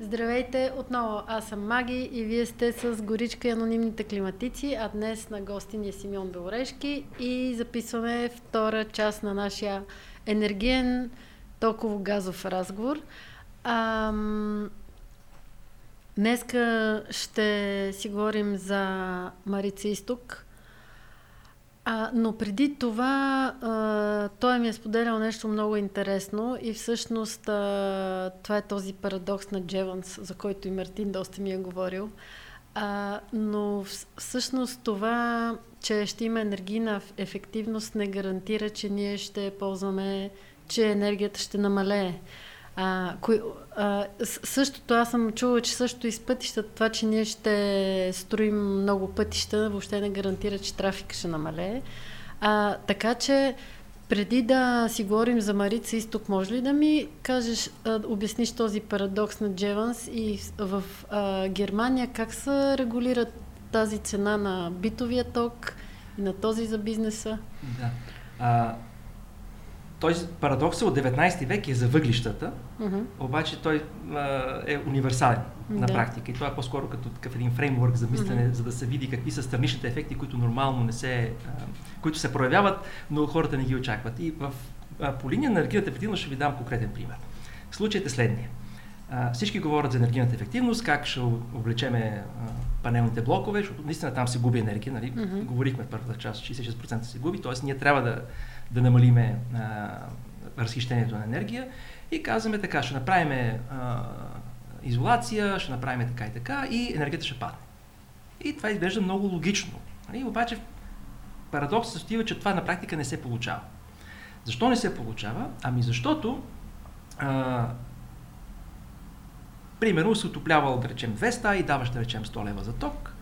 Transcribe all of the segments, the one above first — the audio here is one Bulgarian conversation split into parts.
Здравейте отново, аз съм Маги и вие сте с Горичка и анонимните климатици, а днес на гости ни е Симеон Белорешки и записваме втора част на нашия енергиен токово газов разговор. Ам... Днеска ще си говорим за Марица Исток, а, но преди това а, той ми е споделял нещо много интересно и всъщност а, това е този парадокс на Джеванс, за който и Мартин доста ми е говорил. А, но всъщност това, че ще има енергийна ефективност, не гарантира, че ние ще ползваме, че енергията ще намалее. А, кои, а, същото, аз съм чула, че също и с пътищата, това, че ние ще строим много пътища, въобще не гарантира, че трафика ще намалее. А, така че, преди да си говорим за Марица Изток, може ли да ми кажеш, а, обясниш този парадокс на Джеванс и в а, Германия как се регулира тази цена на битовия ток и на този за бизнеса? Да. А, той парадокс от 19 век е за въглищата, uh-huh. обаче той а, е универсален на да. практика и това е по-скоро като такъв един фреймворк за мислене, uh-huh. за да се види какви са страничните ефекти, които нормално не се, а, които се проявяват, но хората не ги очакват. И в, а, по линия на енергийната ефективност ще ви дам конкретен пример. Случаят е следния. А, всички говорят за енергийната ефективност, как ще облечеме а, панелните блокове, защото наистина там се губи енергия, нали? Uh-huh. Говорихме в първата част, 66% се губи, т.е. ние трябва да да намалиме разхищението на енергия и казваме така, ще направим а, изолация, ще направим така и така и енергията ще падне. И това изглежда много логично. И нали? обаче парадокс се стоива, че това на практика не се получава. Защо не се получава? Ами защото а, примерно се отоплявал, да речем, 200 и даваш, да речем, 100 лева за ток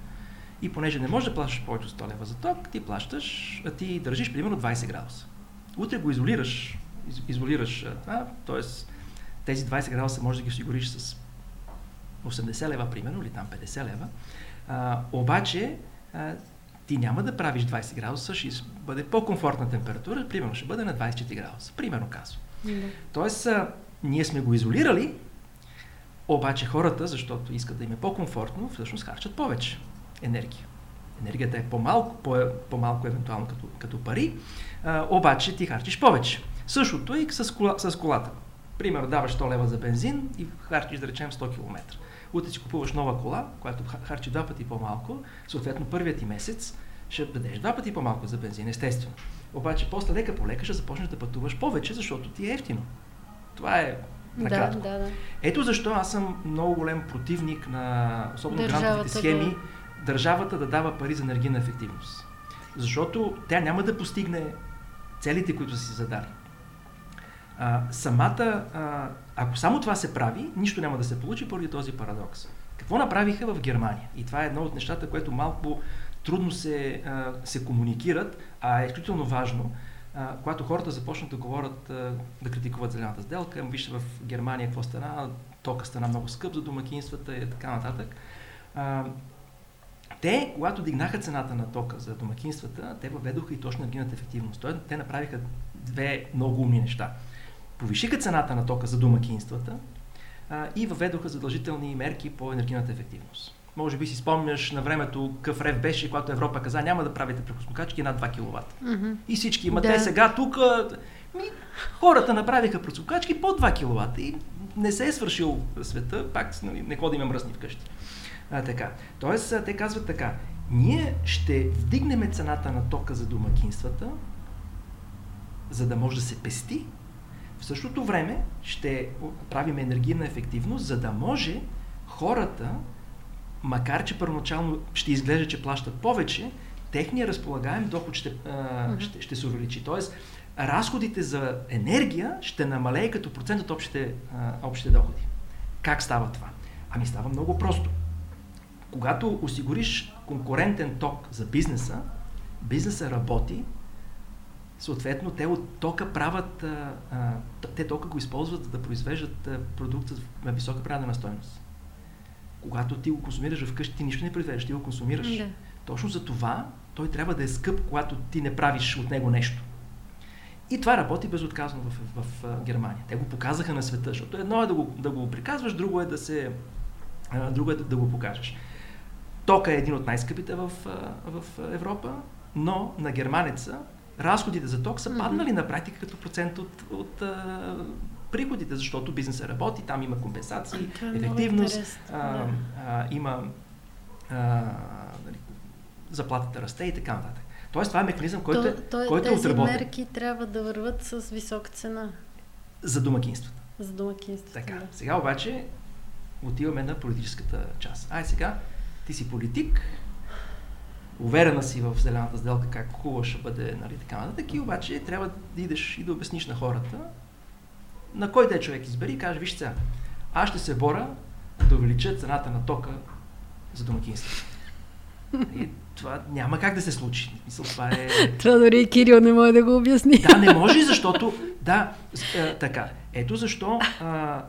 и понеже не можеш да плащаш повече от 100 лева за ток, ти плащаш, ти държиш примерно 20 градуса. Утре го изолираш, из, изолираш това, т.е. тези 20 градуса може да ги осигуриш с 80 лева, примерно, или там 50 лева. А, обаче, а, ти няма да правиш 20 градуса, ще бъде по-комфортна температура, примерно ще бъде на 24 градуса. Примерно казвам. Тоест, а, ние сме го изолирали, обаче хората, защото искат да им е по-комфортно, всъщност харчат повече енергия. Енергията е по-малко, по- по-малко евентуално като, като пари, а, обаче ти харчиш повече. Същото и с, кола, с колата. Примерно даваш 100 лева за бензин и харчиш да речем 100 км. Утре си купуваш нова кола, която харчи два пъти по-малко, съответно първият ти месец ще дадеш два пъти по-малко за бензин, естествено. Обаче после лека по лека ще започнеш да пътуваш повече, защото ти е ефтино. Това е накратко. Да, да, да. Ето защо аз съм много голем противник на особено грантовите схеми, да държавата да дава пари за енергийна ефективност. Защото тя няма да постигне целите, които си задали. А, самата, а, ако само това се прави, нищо няма да се получи поради този парадокс. Какво направиха в Германия? И това е едно от нещата, което малко трудно се, а, се комуникират, а е изключително важно. А, когато хората започнат да говорят, а, да критикуват зелената сделка, вижте в Германия какво стана, тока стана много скъп за домакинствата и така нататък. А, те, когато дигнаха цената на тока за домакинствата, те въведоха и точно енергийната ефективност. Тоест, те направиха две много умни неща. Повишиха цената на тока за домакинствата а, и въведоха задължителни мерки по енергийната ефективност. Може би си спомняш на времето какъв рев беше, когато Европа каза няма да правите прекосмокачки над 2 кВт. Mm-hmm. И всички имат. Да. Те сега тук ми, хората направиха прекосмокачки по 2 кВт и не се е свършил света, пак нали, не ходим мръсни вкъщи. А, така. Тоест, те казват така, ние ще вдигнем цената на тока за домакинствата, за да може да се пести. В същото време ще правим енергийна ефективност, за да може хората, макар че първоначално ще изглежда, че плащат повече, техният разполагаем доход ще, а, ще, ще се увеличи. Тоест, разходите за енергия ще намалее като процент от общите, а, общите доходи. Как става това? Ами става много просто когато осигуриш конкурентен ток за бизнеса, бизнеса работи, съответно те от тока правят, а, а, те тока го използват за да произвеждат а, продукт с висока правена стойност. Когато ти го консумираш вкъщи, ти нищо не произвеждаш, ти го консумираш. Да. Точно за това той трябва да е скъп, когато ти не правиш от него нещо. И това работи безотказно в, в, в Германия. Те го показаха на света, защото едно е да го, да го приказваш, друго е да се друго е да, да го покажеш. Тока е един от най-скъпите в, в Европа, но на германеца разходите за ток са паднали на практика като процент от, от а, приходите, защото бизнесът работи, там има компенсации, е ефективност, а, а, има а, нали, заплатата расте и така нататък. Тоест това е механизъм, който, е- то, то, който е отработен. Тези мерки трябва да върват с висока цена. За домакинствата. За домакинствата, Така. Да. Сега обаче отиваме на политическата част. Ай сега, ти си политик, уверена си в зелената сделка как хубаво ще бъде, нали, така нататък, и обаче трябва да идеш и да обясниш на хората, на кой да е човек избери и каже, виж сега, аз ще се боря да увелича цената на тока за домакинство. И това няма как да се случи. Мисъл, това е... Това дори и Кирил не може да го обясни. Да, не може, защото... Да, е, така. Ето защо а,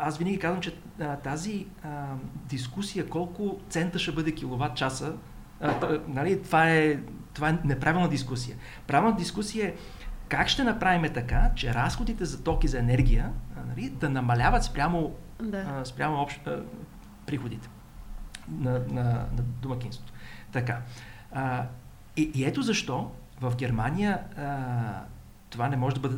аз винаги казвам, че а, тази а, дискусия колко цента ще бъде киловатт часа, а, нали, това, е, това е неправилна дискусия. Правилна дискусия е как ще направим така, че разходите за ток и за енергия нали, да намаляват спрямо, да. а, спрямо общ, а, приходите на, на, на домакинството. Така. А, и, и ето защо в Германия а, това не може да бъде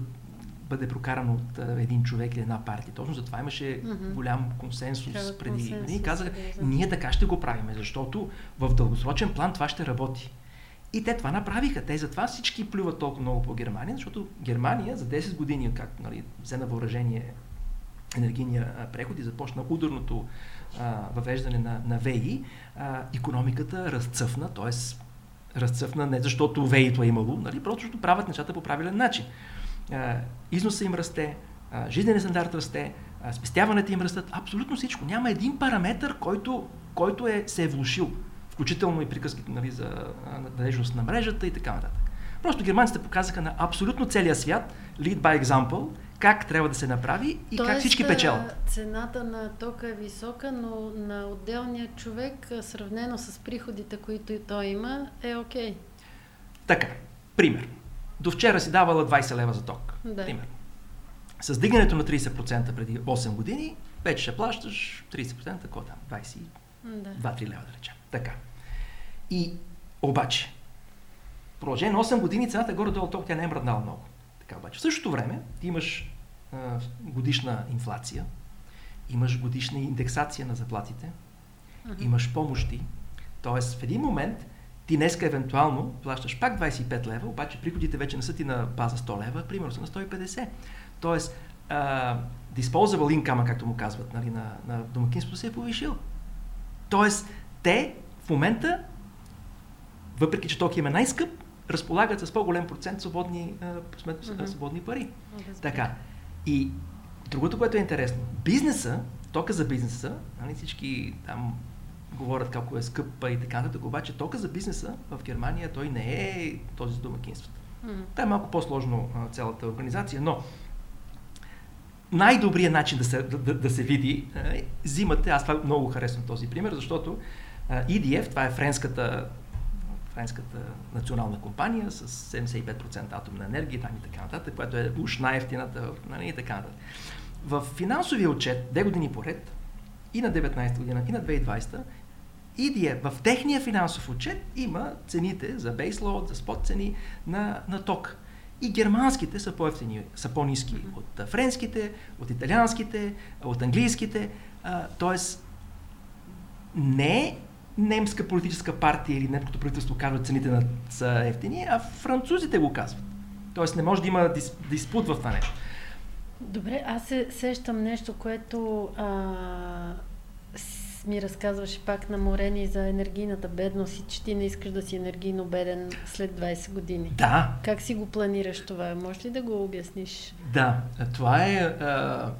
бъде прокарано от а, един човек или една партия. Точно затова имаше mm-hmm. голям консенсус Трябва преди. Консенсус, ние казаха, да. ние така ще го правим, защото в дългосрочен план това ще работи. И те това направиха. Те затова всички плюват толкова много по Германия, защото Германия за 10 години, както нали, взе на въоръжение енергийния преход и започна ударното а, въвеждане на, на ВЕИ, а, економиката разцъфна, т.е. разцъфна не защото ВЕИ-то е имало, нали, просто защото правят нещата по правилен начин износа им расте, жизненият стандарт расте, спестяването им растат, абсолютно всичко. Няма един параметр, който, който е, се е влушил, включително и приказките нали, за надежност на мрежата и така нататък. Просто германците показаха на абсолютно целия свят, lead by example, как трябва да се направи и Тоест, как всички печелят. цената на тока е висока, но на отделния човек, сравнено с приходите, които и той има, е окей. Okay. Така, пример до вчера си давала 20 лева за ток. Да. Примерно. С дигането на 30% преди 8 години, вече ще плащаш 30%, какво там, 22-3 да. лева да речем. Така. И обаче, продължение на 8 години цената горе-долу ток тя не е мръднала много. Така обаче. В същото време ти имаш а, годишна инфлация, имаш годишна индексация на заплатите, uh-huh. имаш помощи. Тоест в един момент ти днеска евентуално плащаш пак 25 лева, обаче приходите вече не са ти на база 100 лева, примерно са на 150. Тоест, uh, disposable income, както му казват, нали, на, на домакинството се е повишил. Тоест, те в момента, въпреки че токи е най-скъп, разполагат с по-голем процент свободни, uh, свободни пари. Mm-hmm. Така. И другото, което е интересно, бизнеса, тока за бизнеса, нали, всички там говорят колко е скъп и така нататък, обаче тока за бизнеса в Германия той не е този за домакинството. Mm-hmm. Това е малко по-сложно цялата организация, но най-добрият начин да се, да, да се види е, зимата, аз това много харесвам този пример, защото EDF, това е френската, френската национална компания с 75% атомна енергия там и така нататък, която е уж най-ефтината нали, и така нататък. В финансовия отчет, две години поред, и на 19 година, и на 2020, EDF, в техния финансов отчет има цените за бейслоуд, за спот цени на, на ток. И германските са по-ефтини, са по-низки от френските, от италианските, от английските. тоест, не немска политическа партия или немското правителство казва цените на, са ефтини, а французите го казват. Тоест не може да има дис, диспут в това нещо. Добре, аз се сещам нещо, което а, ми разказваше пак на Морени за енергийната бедност и че ти не искаш да си енергийно беден след 20 години. Да. Как си го планираш това? Може ли да го обясниш? Да, това е... А,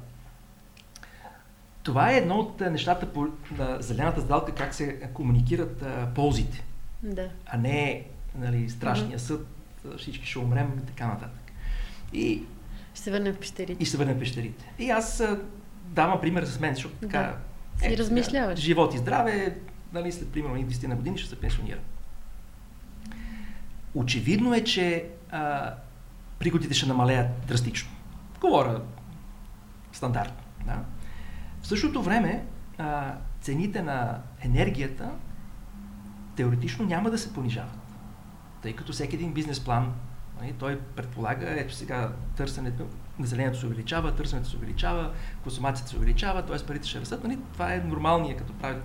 това е едно от нещата по на зелената сделка, как се комуникират а, ползите. Да. А не нали, страшния mm-hmm. съд, всички ще умрем и така нататък. И ще се върнем в пещерите. И ще се върнем в пещерите. И аз давам пример с мен, защото така да. Е, размишляваш. Живот и здраве, нали, след примерно 20 на години ще се пенсионира. Очевидно е, че а, приходите ще намалеят драстично. Говоря стандартно. Да? В същото време а, цените на енергията теоретично няма да се понижават. Тъй като всеки един бизнес план, нали, той предполага, ето сега търсенето, населението се увеличава, търсенето се увеличава, консумацията се увеличава, т.е. парите ще растат. Нали, това е нормалния, като, прави,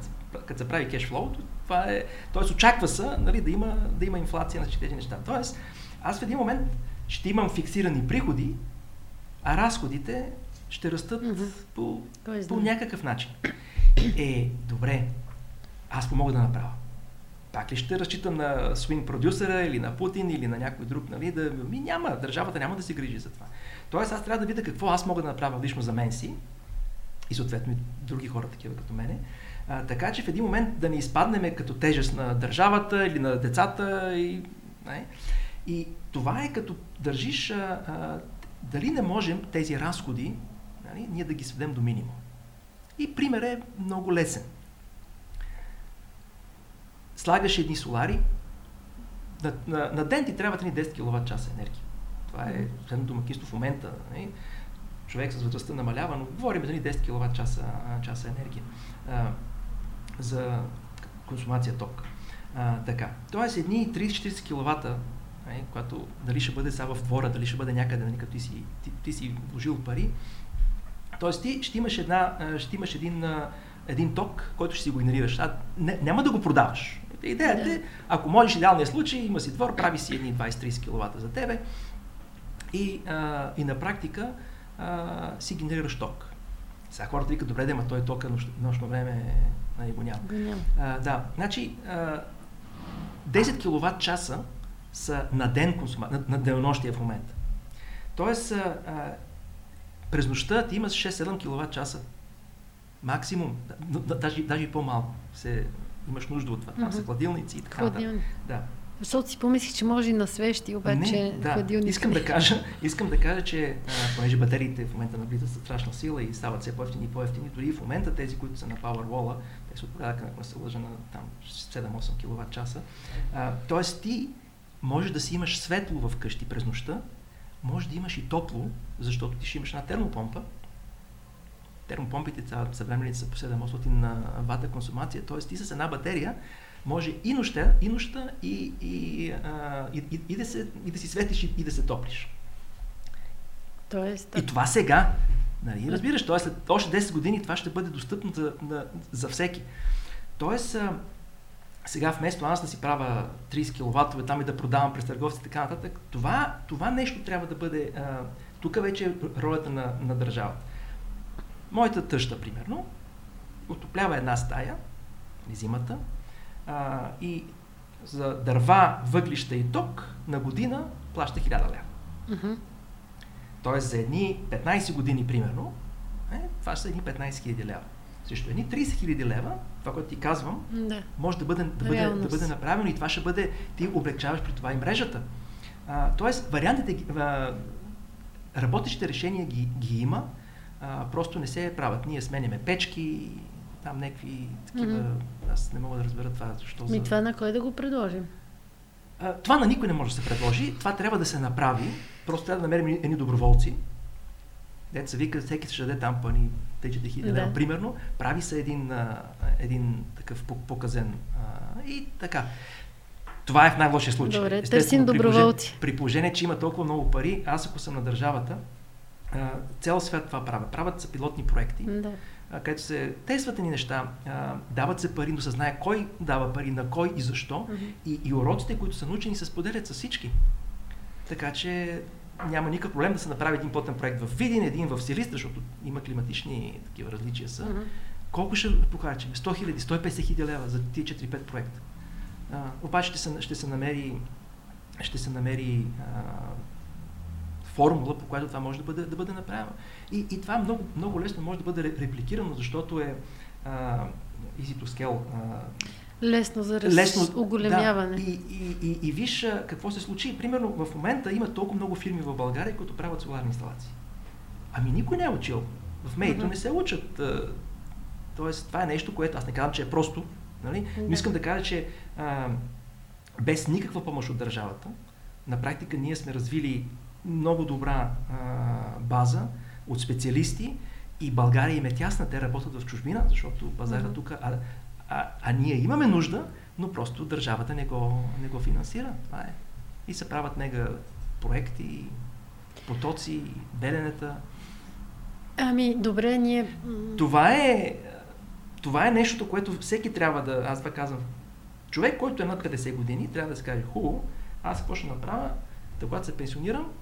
като се прави кешфлоу, това е, т.е. очаква се нали, да, има, да има инфлация на тези неща. Тоест, аз в един момент ще имам фиксирани приходи, а разходите ще растат mm-hmm. по, по някакъв начин. Е, добре, аз какво мога да направя? Пак ли ще разчитам на свин продюсера или на Путин или на някой друг, нали? Да, ми няма, държавата няма да се грижи за това. Тоест аз трябва да видя какво аз мога да направя лично за мен си и съответно и други хора такива като мене. А, така че в един момент да не изпаднем като тежест на държавата или на децата и, не? и това е като държиш а, а, дали не можем тези разходи нали, ние да ги сведем до минимум. И пример е много лесен. Слагаш едни солари, на, на, на ден ти трябва ни 10 кВт часа енергия. Това е средно домакинство в момента. Нали? Човек с възрастта намалява, но говорим за ни 10 кВт часа, часа енергия а, за консумация ток. А, така. Тоест едни 30-40 кВт, когато дали ще бъде сега в двора, дали ще бъде някъде, нали, като ти си, ти, ти си вложил пари, Тоест ти ще имаш, една, ще имаш един, един ток, който ще си го генерираш. А, не, няма да го продаваш. Идеята е, ако можеш идеалния случай, има си двор, прави си едни 20-30 кВт за тебе и, а, и на практика а, си генерираш ток. Сега хората викат, добре, да, ма той тока нощ, нощно време нали, го няма. А, да, значи а, 10 кВт часа са на ден консума, на, на денонощия в момента. Тоест, а, през нощта ти имаш 6-7 кВт часа. Максимум. Даже, даже по-малко. Се, имаш нужда от това. Там са хладилници и така. Да. Защото си помислих, че може и на свещи, обаче не, да. хладилници. Искам да кажа, искам да кажа, че а, понеже батериите в момента навлизат със страшна сила и стават все по-ефтини и по-ефтини, дори в момента тези, които са на Powerwall, те са от порядъка, на се лъжа на там 7-8 кВт часа. Тоест ти можеш да си имаш светло в къщи през нощта, може да имаш и топло, защото ти ще имаш една термопомпа. Термопомпите съвременните са по 700 на вата консумация, т.е. ти с една батерия може и нощта, и нощта, и, и, а, и, и, и, да, се, и да си светиш, и, и да се топлиш. Тоест, И това сега, нали, разбираш, т.е. след още 10 години това ще бъде достъпно за, на, за всеки. Тоест, а, сега вместо аз да си правя 30 кВт там и да продавам през търговци и така нататък, това, това нещо трябва да бъде, а, тук вече е ролята на, на държавата. Моята тъща, примерно, отоплява една стая, зимата, а, и за дърва, въглища и ток на година плаща 1000 лева. Тоест за едни 15 години, примерно, е, това са едни 15 000 лева. Срещу едни 30 000 лева това, което ти казвам, да. може да бъде, да, бъде, да бъде направено и това ще бъде, ти облегчаваш при това и мрежата. А, тоест, вариантите, а, работещите решения ги, ги има, а, просто не се правят. Ние сменяме печки, там някакви такива, mm-hmm. аз не мога да разбера това, защо Ми за... това на кой да го предложим? А, това на никой не може да се предложи, това трябва да се направи, просто трябва да намерим едни доброволци, Деца вика, всеки ще даде там пани, те 4000 да. примерно, прави се един, а, един такъв показен а, и така. Това е в най-лошия случай. Добре, търсим доброволци. При положение, че има толкова много пари, аз ако съм на държавата, цял свят това правят. Правят се пилотни проекти, да. Където се тестват ни неща, а, дават се пари, но се знае кой дава пари, на кой и защо. Mm-hmm. И, и уроците, които са научени, се споделят с всички. Така че няма никакъв проблем да се направи един плътен проект в Видин, един в Силистра, защото има климатични такива различия са. Mm-hmm. Колко ще похарчим? 100 хиляди, 150 хиляди лева за тия 4-5 проекта. А, обаче ще се, ще се намери, ще се намери а, формула, по която това може да бъде, да бъде направено. И, и това много, много лесно може да бъде репликирано, защото е а, easy to scale. А, Лесно за раз... Лесно, оголемяване. Да, и, и, и, и виж какво се случи. Примерно в момента има толкова много фирми в България, които правят соларни инсталации. Ами никой не е учил. В медиите mm-hmm. не се учат. Тоест, това е нещо, което аз не казвам, че е просто. Нали? Mm-hmm. Но искам да кажа, че а, без никаква помощ от държавата, на практика ние сме развили много добра а, база от специалисти и България им е тясна, те работят в чужбина, защото пазара mm-hmm. тук, а, а, а ние имаме нужда, но просто държавата не го, не го финансира. Това е. И се правят мега проекти, потоци, беленета. Ами, добре, ние... Това е, това е нещото, което всеки трябва да... Аз това казвам. Човек, който е над 50 години, трябва да се каже, хубаво, аз какво ще направя, да когато се пенсионирам,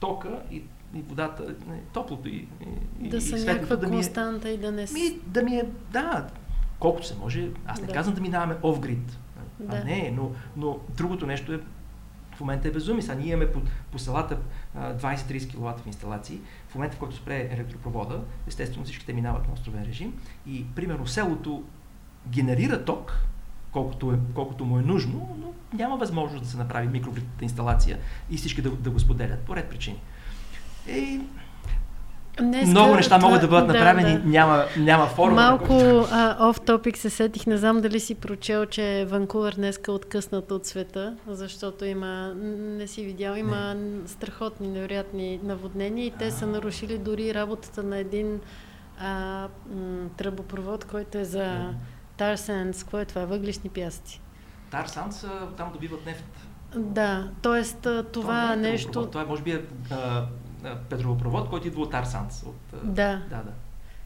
тока и, и водата, не, топлото и, и Да са някаква да константа е, и да не... Ми, да ми е, да, колкото се може. Аз не да. казвам да минаваме off-grid. Да. А не, но, но другото нещо е в момента е безумие. Сега ние имаме по, по селата 20-30 кВт инсталации. В момента, в който спре електропровода, естествено всичките минават на островен режим и примерно селото генерира ток, колкото, е, колкото му е нужно, но няма възможност да се направи микрогридната инсталация и всички да, да го споделят по ред причини. И Днеска, Много неща това, могат да бъдат направени, да. Няма, няма форма. Малко оф топик се сетих, не знам дали си прочел, че Ванкувър днеска е откъснат от света, защото има, не си видял, има не. страхотни, невероятни наводнения и те са нарушили дори работата на един а, м, тръбопровод, който е за Тарсенс, какво е това? Въглишни пясъци. Тарсанс, там добиват нефт. Да, т.е. това, това е нещо... Това е, може би е а, петролопровод, който идва от Арсанс. От, да. да, да.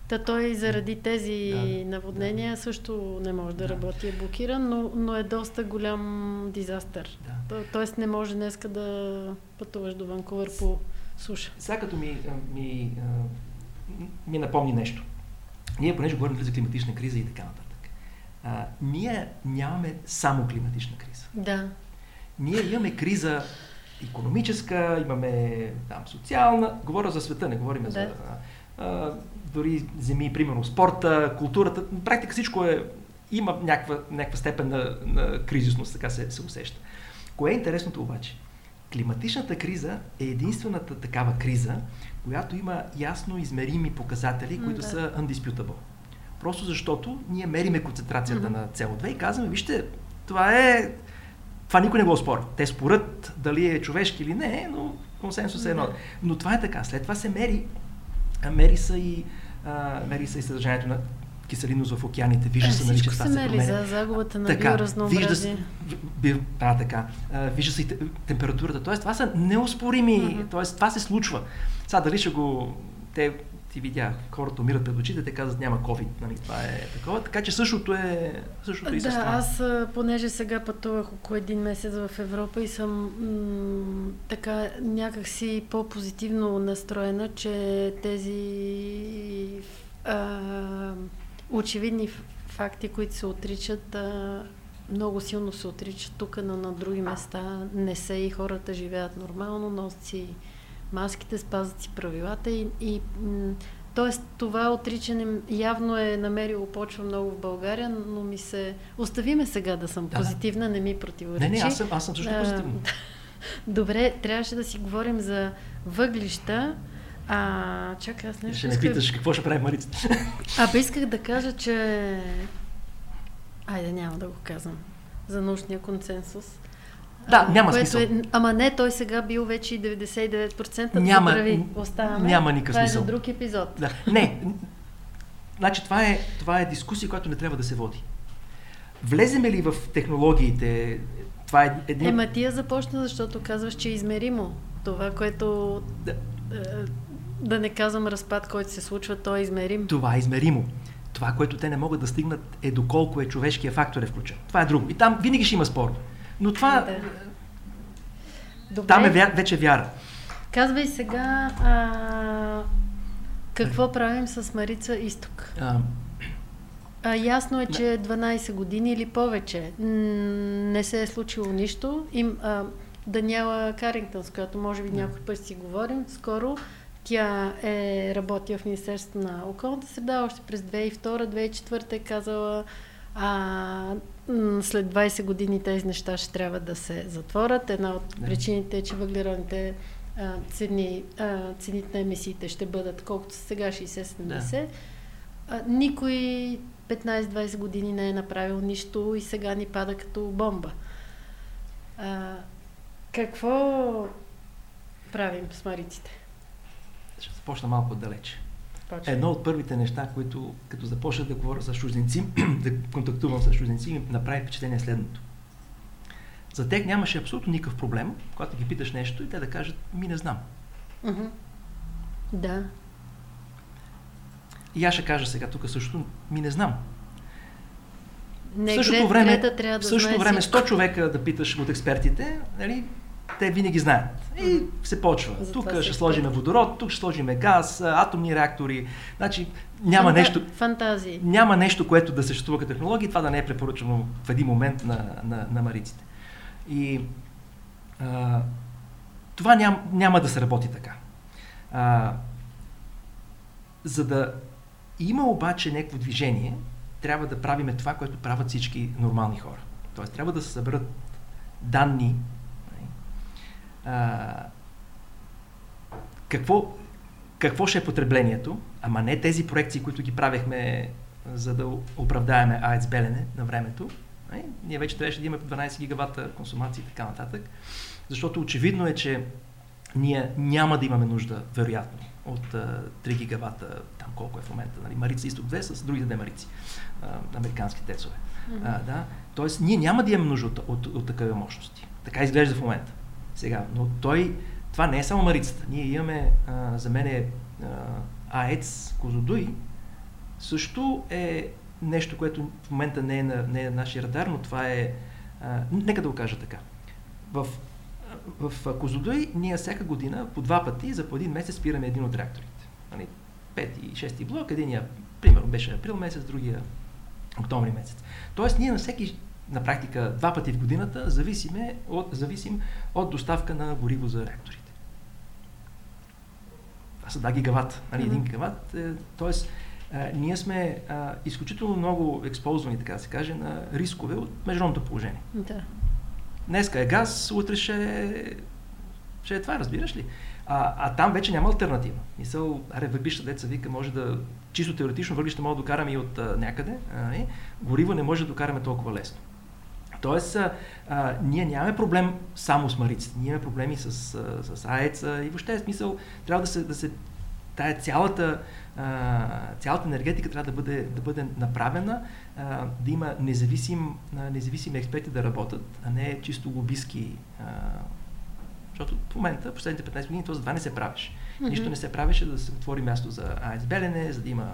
Та той заради тези да, наводнения да. също не може да, да. работи, е блокиран, но, но е доста голям дизастър. Да. То, тоест не може днеска да пътуваш до Ванкувър по суша. Сега като ми, ми, ми напомни нещо. Ние, понеже говорим за климатична криза и така нататък, а, ние нямаме само климатична криза. Да. Ние имаме криза економическа, имаме там социална, говоря за света, не говорим да. за а, дори земи, примерно спорта, културата, на практика всичко е, има някаква, някаква степен на, на кризисност, така се, се усеща. Кое е интересното обаче? Климатичната криза е единствената такава криза, която има ясно измерими показатели, които да. са undisputable. Просто защото ние мериме концентрацията mm-hmm. на CO2 и казваме, вижте, това е това никой не го спори. Те спорят дали е човешки или не, но консенсус е едно. Но това е така. След това се мери. Мери са и, а, мери са и съдържанието на киселиност в океаните. Вижда е, се, нали, че това се, се променя. за загубата на така, биоразнообразие. Вижда, би, а, така. А, вижда се и температурата. Тоест, това са неоспорими. Mm-hmm. Тоест, това се случва. Сега дали ще го... Те ти видях, хората умират пред очите, те казват няма COVID, нали, това е такова, така че същото е същото и Да, аз понеже сега пътувах около един месец в Европа и съм м- така някакси по-позитивно настроена, че тези а, очевидни факти, които се отричат, а, много силно се отричат тук, но на други места не се и хората живеят нормално, носят си маските, спазват си правилата и, и Тоест, това отричане явно е намерило почва много в България, но ми се... Оставиме сега да съм да, позитивна, не ми противоречи. Не, не, аз съм, аз съм също позитивна. Добре, трябваше да си говорим за въглища. А, чакай, аз нещо... Ще не питаш какво ще прави Марицата. Абе, исках да кажа, че... Айде, няма да го казвам. За научния консенсус. Да, няма смисъл. Е, ама не, той сега бил вече и 99%. Няма, прави. Оставаме. Няма никакъв това смисъл. Това е за друг епизод. Да. Не, значи това е, това е дискусия, която не трябва да се води. Влеземе ли в технологиите, това е един... Ема тия започна, защото казваш, че е измеримо. Това, което... Да. Е, да не казвам разпад, който се случва, то е измерим. Това е измеримо. Това, което те не могат да стигнат е доколко е човешкия фактор е включен. Това е друго. И там винаги ще има спор. Но това... Да. Добре. Там е вя... вече вяра. Казвай сега а, какво правим с Марица Изток? А, а, ясно е, че 12 години или повече не се е случило нищо. Им, а, Даниела Карингтън, с която може би някой път си говорим, скоро тя е работила в Министерството на околната среда, още през 2002-2004 е казала а, след 20 години тези неща ще трябва да се затворят. Една от причините е, че въглеродните а, цени, а, цените на емисиите ще бъдат колкото са сега 60-70. Да. никой 15-20 години не е направил нищо и сега ни пада като бомба. А, какво правим с мариците? Ще започна малко отдалече. Едно от първите неща, които като започна да говоря с чужденци, да контактувам с чужденци, ми направи впечатление следното. За тях нямаше абсолютно никакъв проблем, когато ги питаш нещо и те да кажат, ми не знам. Uh-huh. Да. И аз ще кажа сега тук също, ми не знам. Не, в същото време, трябва да в същото време 100 човека да питаш от експертите, нали, те винаги знаят. И се почва. За тук ще сложим водород, тук ще сложим газ, атомни реактори. Значи няма Фанта... нещо. Фантазии. Няма нещо, което да съществува като технология. Това да не е препоръчано в един момент на, на, на мариците. И а, това ням, няма да се работи така. А, за да има обаче някакво движение, трябва да правиме това, което правят всички нормални хора. Тоест, трябва да се съберат данни. А, какво, какво ще е потреблението, ама не тези проекции, които ги правехме за да оправдаеме АЕЦ Белене на времето. Ние вече трябваше да имаме 12 гигавата консумация и така нататък. Защото очевидно е, че ние няма да имаме нужда, вероятно, от а, 3 гигавата, там колко е в момента, нали, Марица Изток 2 с другите две Марици, а, американски тецове. Mm-hmm. А, да? Тоест, ние няма да имаме нужда от, от, от, от такива мощности. Така изглежда в момента. Сега, но той, това не е само Марицата. Ние имаме, а, за мен е АЕЦ Козодуй, също е нещо, което в момента не е на, не е на нашия радар, но това е... А, нека да го кажа така. В в Козлодуй ние всяка година по два пъти за по един месец спираме един от реакторите. Нали, пети и шести блок, единия, примерно, беше април месец, другия октомври месец. Тоест ние на всеки, на практика, два пъти в годината зависиме от, зависим от доставка на гориво за реакторите. Това са 2 гигават, нали, 1 гигават. Е, а, ние сме а, изключително много експозвани, така да се каже, на рискове от международното положение. Да. Днеска е газ, утре ще, ще е това, разбираш ли? А, а там вече няма альтернатива. Мисъл, аре, въглища, деца вика, може да, чисто теоретично, въглища може да докараме и от а, някъде, а, и гориво не може да докараме толкова лесно. Тоест, а, ние нямаме проблем само с мариците, ние имаме проблеми с, с АЕЦа и въобще е смисъл, трябва да се, да се тая цялата, а, цялата енергетика трябва да бъде, да бъде направена, а, да има независим, а, независими експерти да работят, а не чисто лобистки. А, защото в момента, последните 15 години, това не се правеше. Mm-hmm. Нищо не се правеше да се отвори място за АЕС Белене, за да има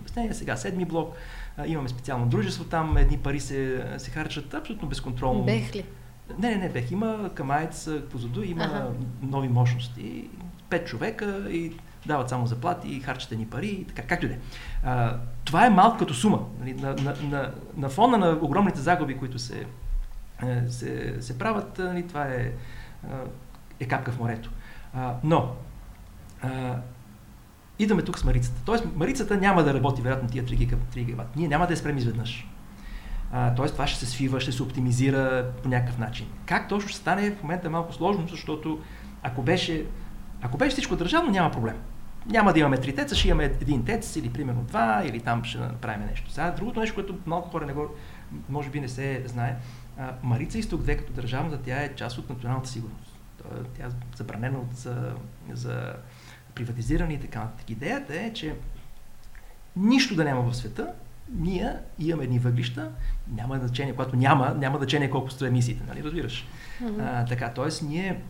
обяснение. Сега седми блок, имаме специално дружество там, едни пари се, се харчат абсолютно безконтролно. Бех ли? Не, не, не, бех. Има към АЕЦ, позаду има ага. нови мощности. Пет човека и дават само заплати, харчат ни пари и така, както и да е. Това е малко като сума. Нали, на, на, на, на фона на огромните загуби, които се, е, се, се правят, нали, това е, е капка в морето. А, но, а, идваме тук с Марицата. Тоест, Марицата няма да работи, вероятно, тия 3 гигават. Ние няма да я спрем изведнъж. А, тоест, това ще се свива, ще се оптимизира по някакъв начин. Как точно ще стане, в момента е малко сложно, защото ако беше, ако беше всичко държавно, няма проблем няма да имаме три теца, ще имаме един тец или примерно два, или там ще направим нещо. Сега, другото нещо, което малко хора не го, може би не се знае, Марица Изток 2 като държавната, тя е част от националната сигурност. Тя е забранена от, за, за приватизиране и така нататък. Идеята е, че нищо да няма в света, ние имаме едни въглища, няма значение, когато няма, няма значение колко стоят емисиите, нали, разбираш? Mm-hmm. А, така, т.е. ние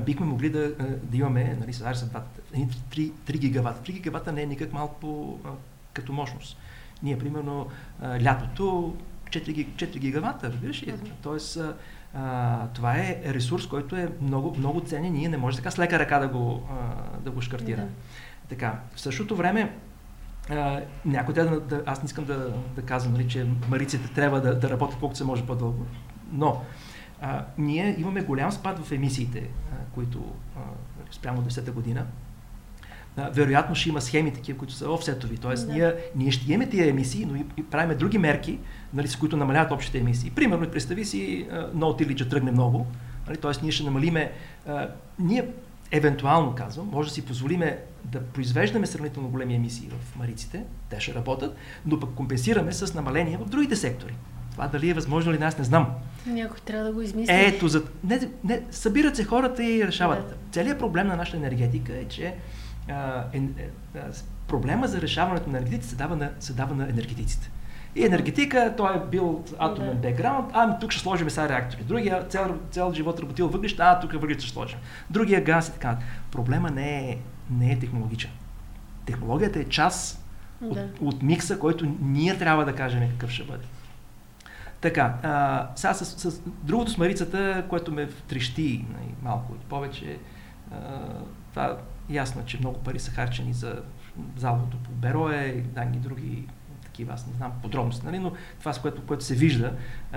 бихме могли да, да имаме, нали, сега са 3, 3 гигавата. 3 гигавата не е никак малко по, като мощност. Ние, примерно, лятото 4, 4 гигавата, разбираш ли? Mm-hmm. Тоест, а, това е ресурс, който е много, много ценен. Ние не може така с лека ръка да го, а, да го шкартира. Mm-hmm. Така, в същото време, а, някой трябва да, да, аз не искам да, да казвам, нали, че мариците трябва да, да работят колкото се може по-дълго, но а, ние имаме голям спад в емисиите, а, които а, спрямо 10-та година. Вероятно ще има схеми такива, които са офсетови. Тоест, да. ние, ние ще имаме тия емисии, но и, и правим други мерки, нали, с които намаляват общите емисии. Примерно, представи си ноутили, че тръгне много. Нали, тоест, ние ще намалиме. А, ние, евентуално казвам, може да си позволиме да произвеждаме сравнително големи емисии в мариците, те ще работят, но пък компенсираме с намаление в другите сектори. Това дали е възможно или не, аз не знам. Някой трябва да го измисли. Ето, за... не, не, събират се хората и решават. Да. Целият проблем на нашата енергетика е, че а, е, е, проблема за решаването на енергетиците се дава на, се дава на енергетиците. И енергетика, той е бил атомен бекграунд, а тук ще сложим сега реактори. Другия цял, цял живот работил въглища, а тук въглища ще сложим. Другия газ и така. Проблема не е, не е технологичен. Технологията е част да. от, от микса, който ние трябва да кажем какъв ще бъде. Така, а, сега с, с другото с Марицата, което ме трещи нали, малко и повече, а, това ясно, че много пари са харчени за залото по Берое и данги други такива, аз не знам подробности, нали, но това, с което, което се вижда,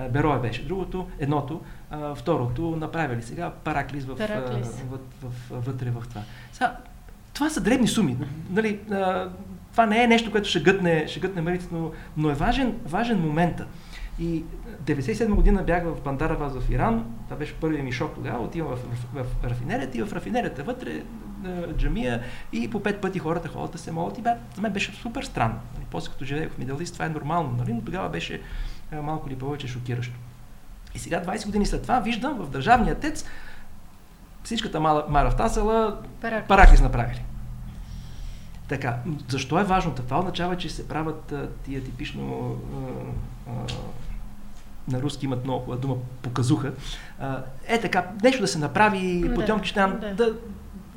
Берое беше другото, едното, а, второто, направили сега параклис, в, параклис. В, в, в, вътре в това. Сега, това са дребни суми. Нали, а, това не е нещо, което ще гътне, ще гътне Марица, но, но е важен, важен момента. И 97 година бях в Бандарава в Иран, това беше първият ми шок тогава, отивам в, в, в, в рафинерията и в рафинерията вътре джамия и по пет пъти хората ходят да се молят и бе, за мен беше супер странно. Нали, после като живеех в Мидалист, това е нормално, нали, но тогава беше малко или повече шокиращо. И сега, 20 години след това, виждам в Държавния тец всичката Мара в Тасала параклис направили. Така, защо е важно? Това означава, че се правят а, тия типично а, а, на руски имат много дума показуха. А, е така, нещо да се направи, да, потемки да. да,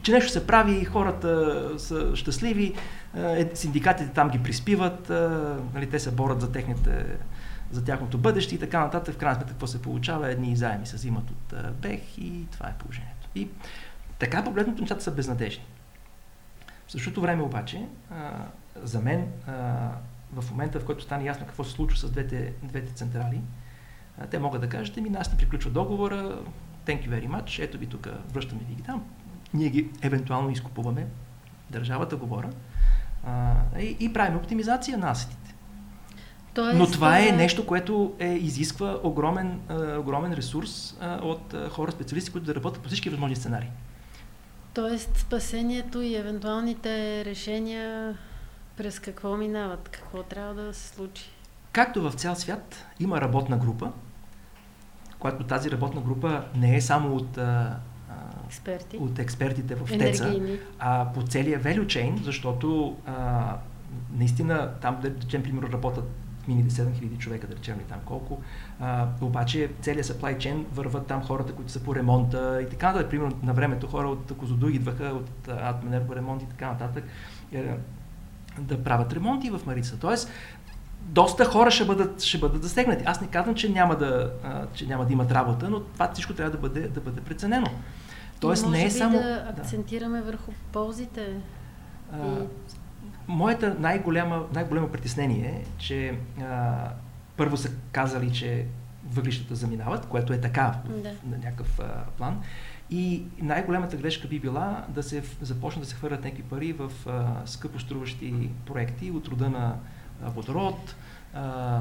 че нещо се прави, хората са щастливи, е, синдикатите там ги приспиват, нали, те се борят за, техните, за тяхното бъдеще и така нататък. В крайна сметка, какво се получава? Едни заеми се взимат от БЕХ и това е положението. И така погледнато нещата са безнадежни. В същото време обаче, за мен, в момента, в който стане ясно какво се случва с двете, двете централи, те могат да кажат, ми нас не приключва договора, thank you very much, ето ви тук, връщаме ви ги там, ние ги евентуално изкупуваме, държавата говоря, а, и, и правим оптимизация на асетите. Тоест, Но това е нещо, което е, изисква огромен, а, огромен ресурс а, от а, хора, специалисти, които да работят по всички възможни сценарии. Тоест спасението и евентуалните решения през какво минават? Какво трябва да се случи? Както в цял свят има работна група, която тази работна група не е само от а, Експерти. от експертите в ТЕЦа, а по целия value chain, защото а, наистина там, да речем, примерно, работят мините 7000 човека, да речем ли там колко. А, обаче целият supply chain върват там хората, които са по ремонта и така нататък. Примерно на времето хора от Козодуй идваха от Атменерго ремонт и така нататък е, да правят ремонти в Марица. Тоест, доста хора ще бъдат, ще бъдат засегнати. Аз не казвам, че няма, да, а, че няма да имат работа, но това всичко трябва да бъде, да бъде преценено. Тоест не е само... да акцентираме да. върху ползите? А. Моята най-голяма, най-голямо притеснение е, че а, първо са казали, че въглищата заминават, което е така да. на някакъв а, план. И най-голямата грешка би била да се започне да се хвърлят някакви пари в а, скъпо струващи проекти от рода на а, водород, а,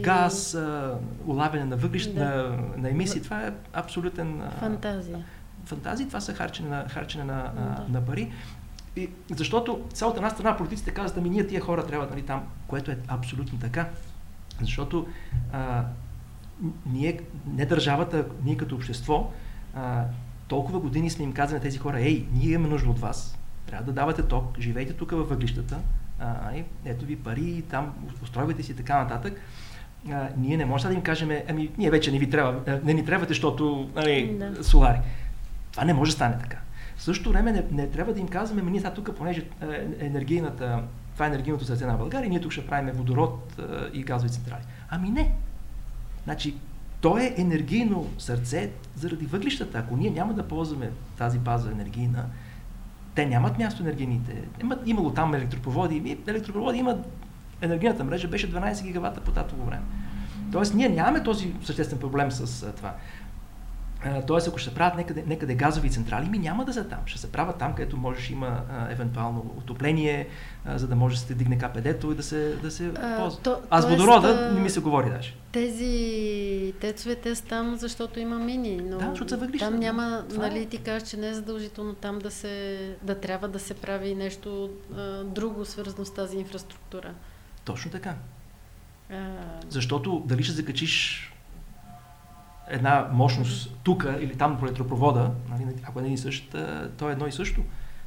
газ, а, улавяне на въглища, да. на, на емисии. Това е абсолютен... А, Фантазия фантазии, това са харчене на, харчене на, да. на пари. И, защото цялата една страна политиците казват, ами ние тия хора трябва нали, там, което е абсолютно така. Защото а, ние, не държавата, ние като общество, а, толкова години сме им казали на тези хора, ей, ние имаме нужда от вас, трябва да давате ток, живейте тук във въглищата, а, ето ви пари, там устройвайте си и така нататък. А, ние не можем да им кажем, ами ние вече не ви трябва, не ни трябвате, защото нали, да. солари. Това не може да стане така. В същото време не, не трябва да им казваме, ние сега тук, понеже е, енергийната, това е енергийното сърце на България, ние тук ще правим водород е, и газови централи. Ами не. Значи, то е енергийно сърце заради въглищата. Ако ние няма да ползваме тази база енергийна, те нямат място енергийните. Имало там електропроводи. Електропроводи имат енергийната мрежа беше 12 гигавата по татово време. Тоест ние нямаме този съществен проблем с това. Тоест, ако ще се правят некъде, некъде газови централи, ми няма да са там. Ще се правят там, където можеш има а, евентуално отопление, а, за да може да се дигне КПД-то и да се, да се а, ползва. То, Аз водорода не ми се говори даже. Тези тецовете са там, защото има мини, но да, защото са въглища. там няма, Това нали е. ти кажеш, че не е задължително там да, се, да трябва да се прави нещо а, друго, свързано с тази инфраструктура. Точно така. А... Защото дали ще закачиш една мощност тук или там по електропровода, нали, ако е един и същ, то е едно и също.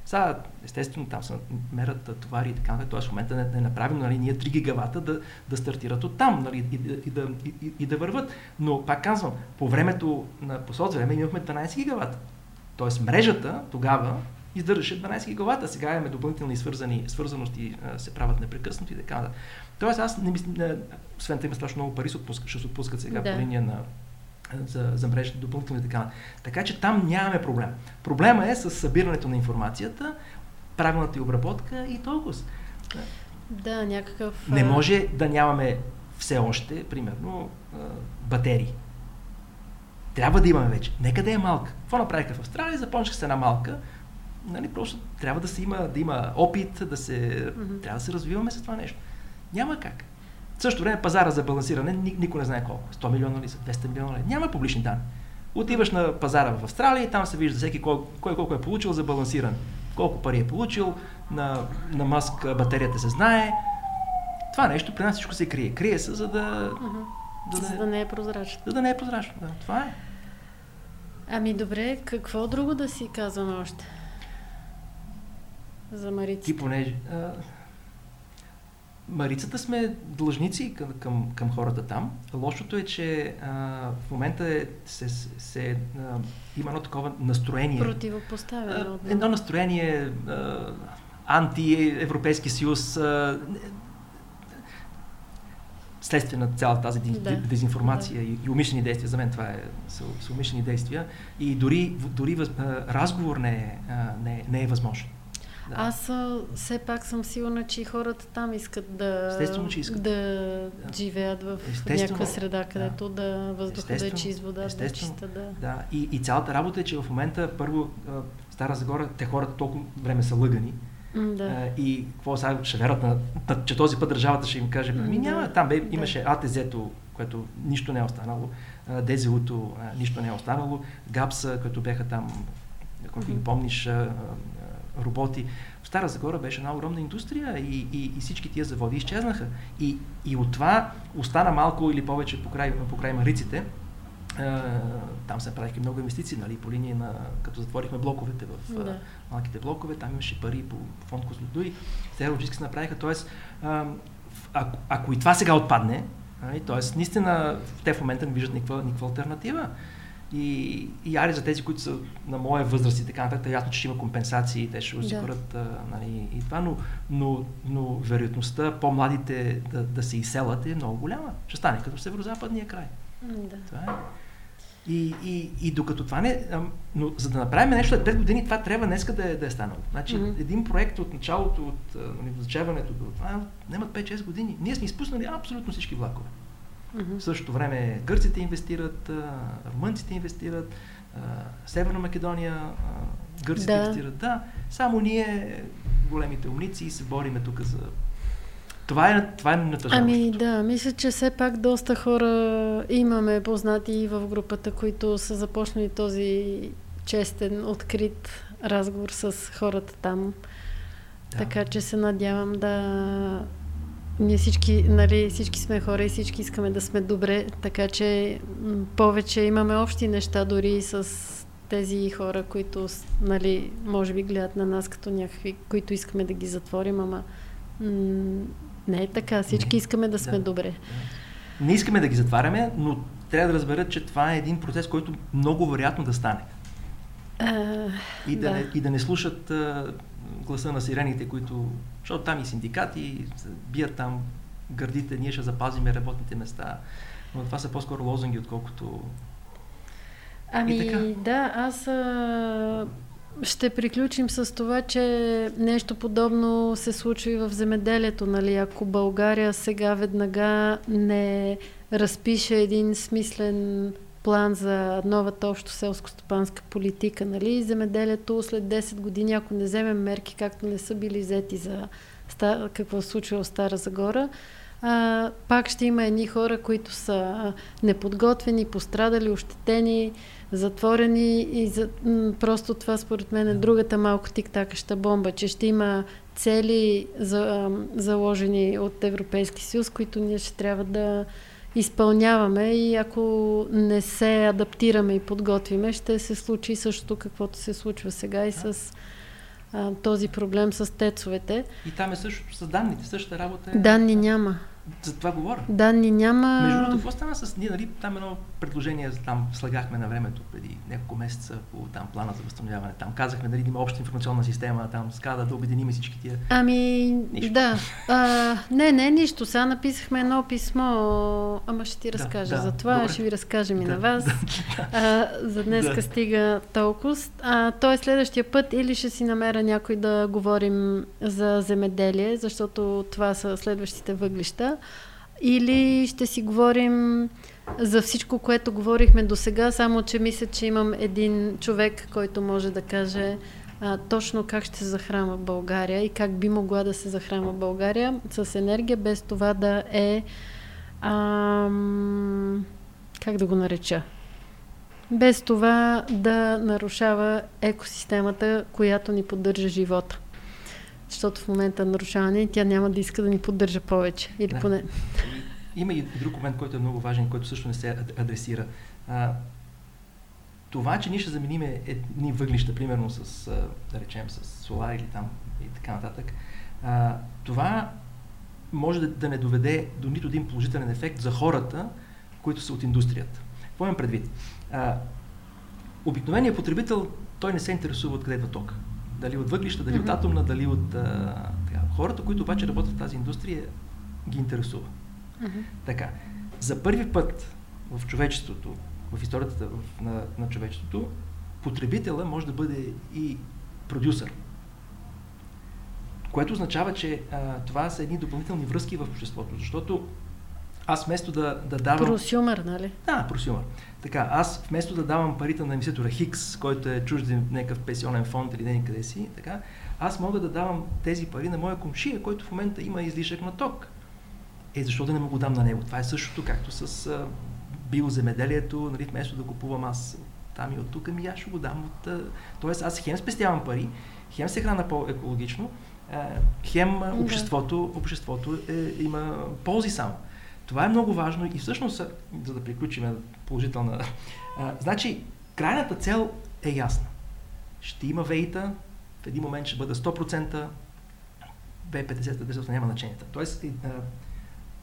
Сега, естествено, там се мерят товари и така нататък. Тоест в момента не, не е направено нали, ние 3 гигавата да, да стартират от там нали, и, и, да, и, и, да върват. Но пак казвам, по времето на посолство време имахме 12 гигавата. Тоест мрежата тогава издържаше 12 гигавата. Сега имаме допълнителни свързани, свързаности, се правят непрекъснато и така нататък. Тоест аз не мисля, освен има страшно много пари, ще се отпускат сега да. по линия на за, за мрежите допълнително и така. Така че там нямаме проблем. Проблема е с събирането на информацията, правилната и обработка и толкова. Да, някакъв... Не може да нямаме все още, примерно, батерии. Трябва да имаме вече. Нека да е малка. Какво направиха в Австралия? Започнаха с една малка. Нали, просто трябва да, се има, да има опит, да се, mm-hmm. трябва да се развиваме с това нещо. Няма как. В същото време пазара за балансиране никой не знае колко. 100 милиона ли са, 200 милиона ли? Няма публични данни. Отиваш на пазара в Австралия и там се вижда всеки кой, кой колко е получил за балансиране. Колко пари е получил, на, на Маск батерията се знае. Това нещо при нас всичко се крие. Крие се, за да... Uh-huh. Да, за да не е прозрачно. За да не е прозрачно, да. Това е. Ами добре, какво друго да си казваме още? За Марици. Ти понеже... А, Марицата сме длъжници към, към, към хората там. Лошото е, че а, в момента е, се, се, а, има едно такова настроение. Противопоставяне. едно настроение а, анти-Европейски съюз. А, следствие на цялата тази да, дезинформация да. и, и умишлени действия. За мен това е, са, са умишлени действия. И дори, дори разговор не е, не, не е възможен. Да. Аз все пак съм сигурна, че и хората там искат да, Естествено, че искат. да, да. живеят в Естествено, някаква среда, където да, да въздуха да е чист, вода да е чиста. Да. да. И, и цялата работа е, че в момента първо Стара Загора те хората толкова време са лъгани, да. И какво сега ще верят на, че този път държавата ще им каже, ами няма, там бе, имаше да. АТЗ-то, което нищо не е останало, ДЗУ-то нищо не е останало, ГАПСа, които бяха там, ако ги помниш, роботи. В Стара Загора беше една огромна индустрия и, и, и всички тия заводи изчезнаха. И, и от това остана малко или повече по край, по край мариците. Там се правиха много инвестиции, нали, по линия на, като затворихме блоковете в да. малките блокове, там имаше пари по, по фонд Козлодуй, те логически се направиха, т.е. Ако, ако и това сега отпадне, нали, т.е. наистина те в момента не виждат никаква, никаква альтернатива, и, и ари за тези, които са на моя възраст и така нататък, е ясно, че ще има компенсации, те ще осигурят да. нали, и това, но, но, но вероятността по-младите да, да се изселят е много голяма. Ще стане като северо-западния край. Да. Това е. И, и, и докато това не... Но за да направим нещо след 5 години, това трябва днеска да е, да е станало. Значи mm-hmm. един проект от началото, от нали, зачеването до това, немат 5-6 години. Ние сме изпуснали абсолютно всички влакове. Mm-hmm. В същото време гърците инвестират, румънците инвестират, Северна Македония, гърците да. инвестират. Да, само ние, големите умници, се бориме тук за това е, това е натъжаващо. Ами да, мисля, че все пак доста хора имаме познати в групата, които са започнали този честен, открит разговор с хората там. Да. Така че се надявам да ние всички, нали, всички сме хора и всички искаме да сме добре, така че повече имаме общи неща дори с тези хора, които, нали, може би гледат на нас като някакви, които искаме да ги затворим, ама м- не е така. Всички не. искаме да сме да. добре. Не искаме да ги затваряме, но трябва да разберат, че това е един процес, който много вероятно да стане. И, да, да. Не, и да не слушат а, гласа на сирените, които защото там и синдикати бият там гърдите, ние ще запазиме работните места. Но това са по-скоро лозунги, отколкото... Ами да, аз а, ще приключим с това, че нещо подобно се случва и в земеделието. Нали? Ако България сега веднага не разпише един смислен план за новата общо селско-стопанска политика. Нали? Земеделието след 10 години, ако не вземем мерки, както не са били взети за какво се случва в Стара Загора, а, пак ще има едни хора, които са неподготвени, пострадали, ощетени, затворени и за, м- просто това според мен е другата малко тик-такаща бомба, че ще има цели за, заложени от Европейски съюз, които ние ще трябва да изпълняваме и ако не се адаптираме и подготвиме, ще се случи същото, каквото се случва сега и с а, този проблем с тецовете. И там е същото с данните, същата работа е... Данни няма. За това говоря. Данни няма. Между другото, какво стана с ние, нали, там едно предложение, там слагахме на времето преди няколко месеца по там плана за възстановяване. Там казахме, нали, има обща информационна система, там скада да обединим всички тия. Ами, нищо. да. А, не, не, нищо. Сега написахме едно писмо, ама ще ти разкажа да, за това, добре. ще ви разкажем и да, на вас. Да, а, за днеска да. стига толкова. А, той следващия път или ще си намеря някой да говорим за земеделие, защото това са следващите въглища или ще си говорим за всичко, което говорихме до сега, само че мисля, че имам един човек, който може да каже а, точно как ще се захранва България и как би могла да се захранва България с енергия, без това да е. Ам, как да го нареча? Без това да нарушава екосистемата, която ни поддържа живота защото в момента нарушаване тя няма да иска да ни поддържа повече. Или да. поне. Има и друг момент, който е много важен, който също не се адресира. А, това, че ние ще заменим едни въглища, примерно с, да речем, с сола или там и така нататък, а, това може да, да не доведе до нито един положителен ефект за хората, които са от индустрията. Какво имам предвид? А, обикновеният потребител, той не се интересува откъде идва ток дали от въглища, дали mm-hmm. от атомна, дали от... А, така. Хората, които обаче работят в тази индустрия, ги интересува. Mm-hmm. Така, за първи път в човечеството, в историята на, на човечеството, потребителя може да бъде и продюсър. Което означава, че а, това са едни допълнителни връзки в обществото, защото аз вместо да, да давам... Просюмер, нали? Да, просюмер. Така, аз вместо да давам парите на инвеститора Хикс, който е чужден някакъв пенсионен фонд или не къде си, така, аз мога да давам тези пари на моя комшия, който в момента има излишък на ток. Е, защо да не мога да дам на него? Това е същото, както с а, биоземеделието, нали, вместо да купувам аз там и от тук, ми аз ще го дам от... А, тоест аз хем спестявам пари, хем се храна по-екологично, а, хем обществото, обществото е, има ползи само. Това е много важно и всъщност, за да приключим положителна... А, значи, крайната цел е ясна. Ще има вейта, в един момент ще бъде 100%, B50 няма значение. Тоест, а,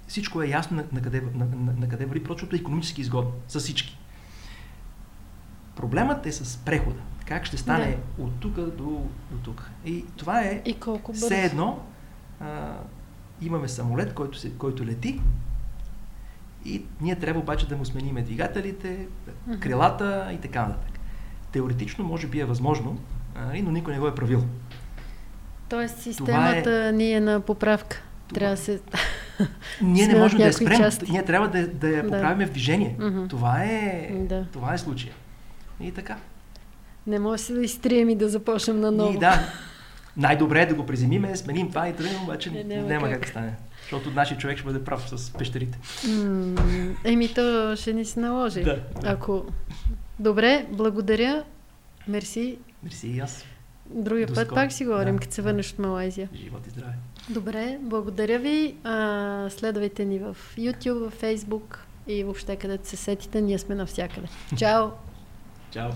всичко е ясно на, на, къде, на, на, на къде върви, прочото е економически изгодно с всички. Проблемът е с прехода. Как ще стане да. от тук до, до тук. И това е и колко бързо. все едно. А, имаме самолет, който, се, който лети, и ние трябва обаче да му смениме двигателите, крилата и така нататък. Теоретично може би е възможно, но никой не го е правил. Тоест системата е... ни е на поправка. Това... Трябва да се... Ние не можем да я спрем. Части. Ние трябва да, да я поправим да. в движение. Mm-hmm. Това, е, да. това е случая. И така. Не може се да изтрием и да започнем на ново. И да. Най-добре е да го презимиме, сменим това и тръгнем, обаче не, няма, няма как да стане. Защото нашия човек ще бъде прав с пещерите. еми, то ще ни се наложи. Да, да. Ако... Добре, благодаря. Мерси. Мерси и аз. Другия До път скоро. пак си говорим, да. като се върнеш от Малайзия. Живот и здраве. Добре, благодаря ви. А, следвайте ни в YouTube, в Facebook и въобще където се сетите. Ние сме навсякъде. Чао! Чао!